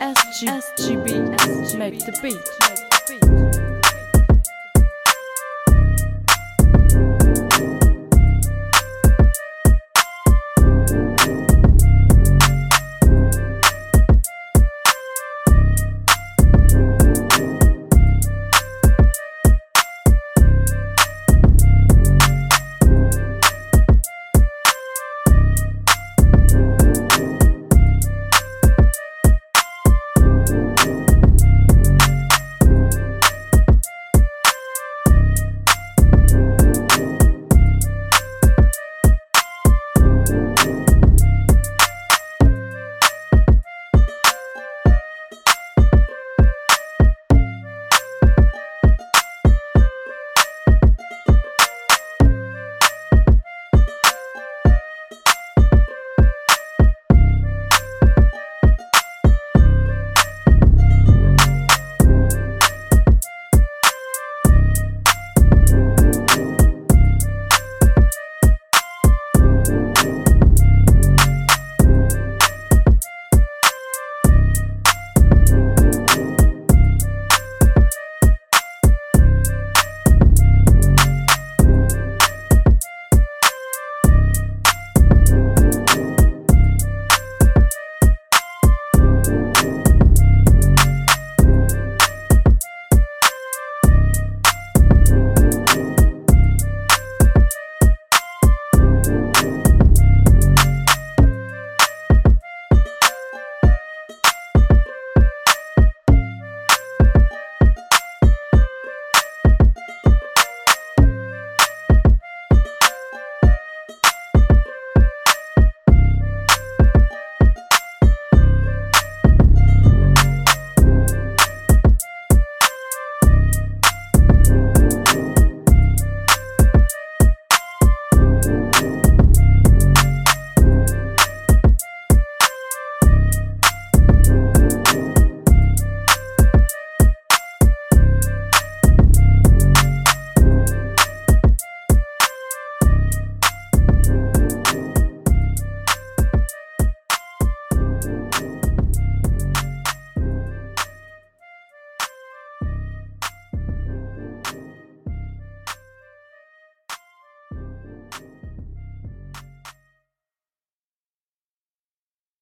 SGB, SGB. make the beat. Make the beat.